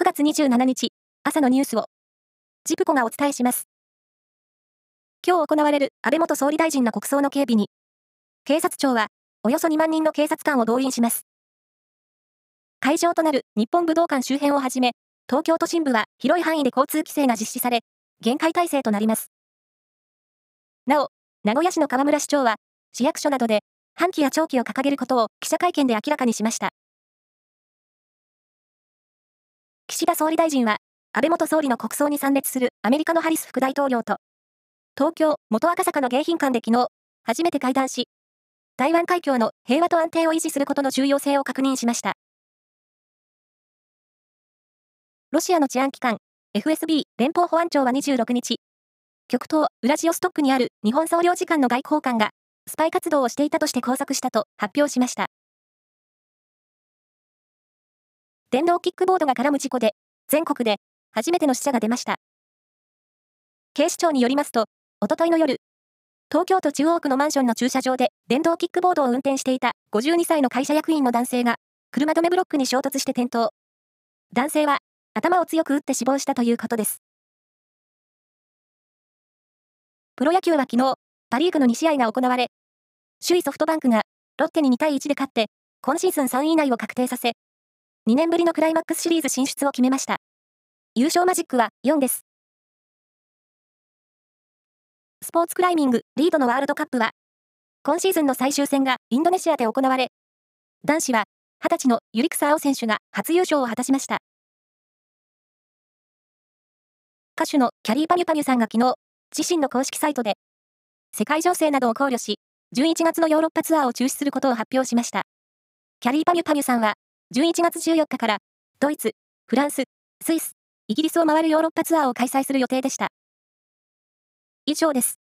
9月27日、朝のニュースを、ジプコがお伝えします。今日行われる安倍元総理大臣の国葬の警備に、警察庁は、およそ2万人の警察官を動員します。会場となる日本武道館周辺をはじめ、東京都心部は広い範囲で交通規制が実施され、厳戒態勢となります。なお、名古屋市の河村市長は、市役所などで、半旗や長旗を掲げることを記者会見で明らかにしました。岸田総理大臣は、安倍元総理の国葬に参列するアメリカのハリス副大統領と、東京、元赤坂の迎賓館で昨日、初めて会談し、台湾海峡の平和と安定を維持することの重要性を確認しました。ロシアの治安機関、FSB 連邦保安庁は26日、極東ウラジオストックにある日本総領事館の外交官が、スパイ活動をしていたとして拘束したと発表しました。電動キックボードが絡む事故で、全国で初めての死者が出ました。警視庁によりますと、おとといの夜、東京都中央区のマンションの駐車場で電動キックボードを運転していた52歳の会社役員の男性が、車止めブロックに衝突して転倒。男性は頭を強く打って死亡したということです。プロ野球は昨日、パリーグの2試合が行われ、首位ソフトバンクがロッテに2対1で勝って、今シーズン3位以内を確定させ、2年ぶりのクライマックスシリーズ進出を決めました。優勝マジックは4です。スポーツクライミングリードのワールドカップは、今シーズンの最終戦がインドネシアで行われ、男子は20歳のユリクサ・アオ選手が初優勝を果たしました。歌手のキャリーパミュパミュさんが昨日、自身の公式サイトで、世界情勢などを考慮し、11月のヨーロッパツアーを中止することを発表しました。キャリーパミュパミュさんは、11月14日から、ドイツ、フランス、スイス、イギリスを回るヨーロッパツアーを開催する予定でした。以上です。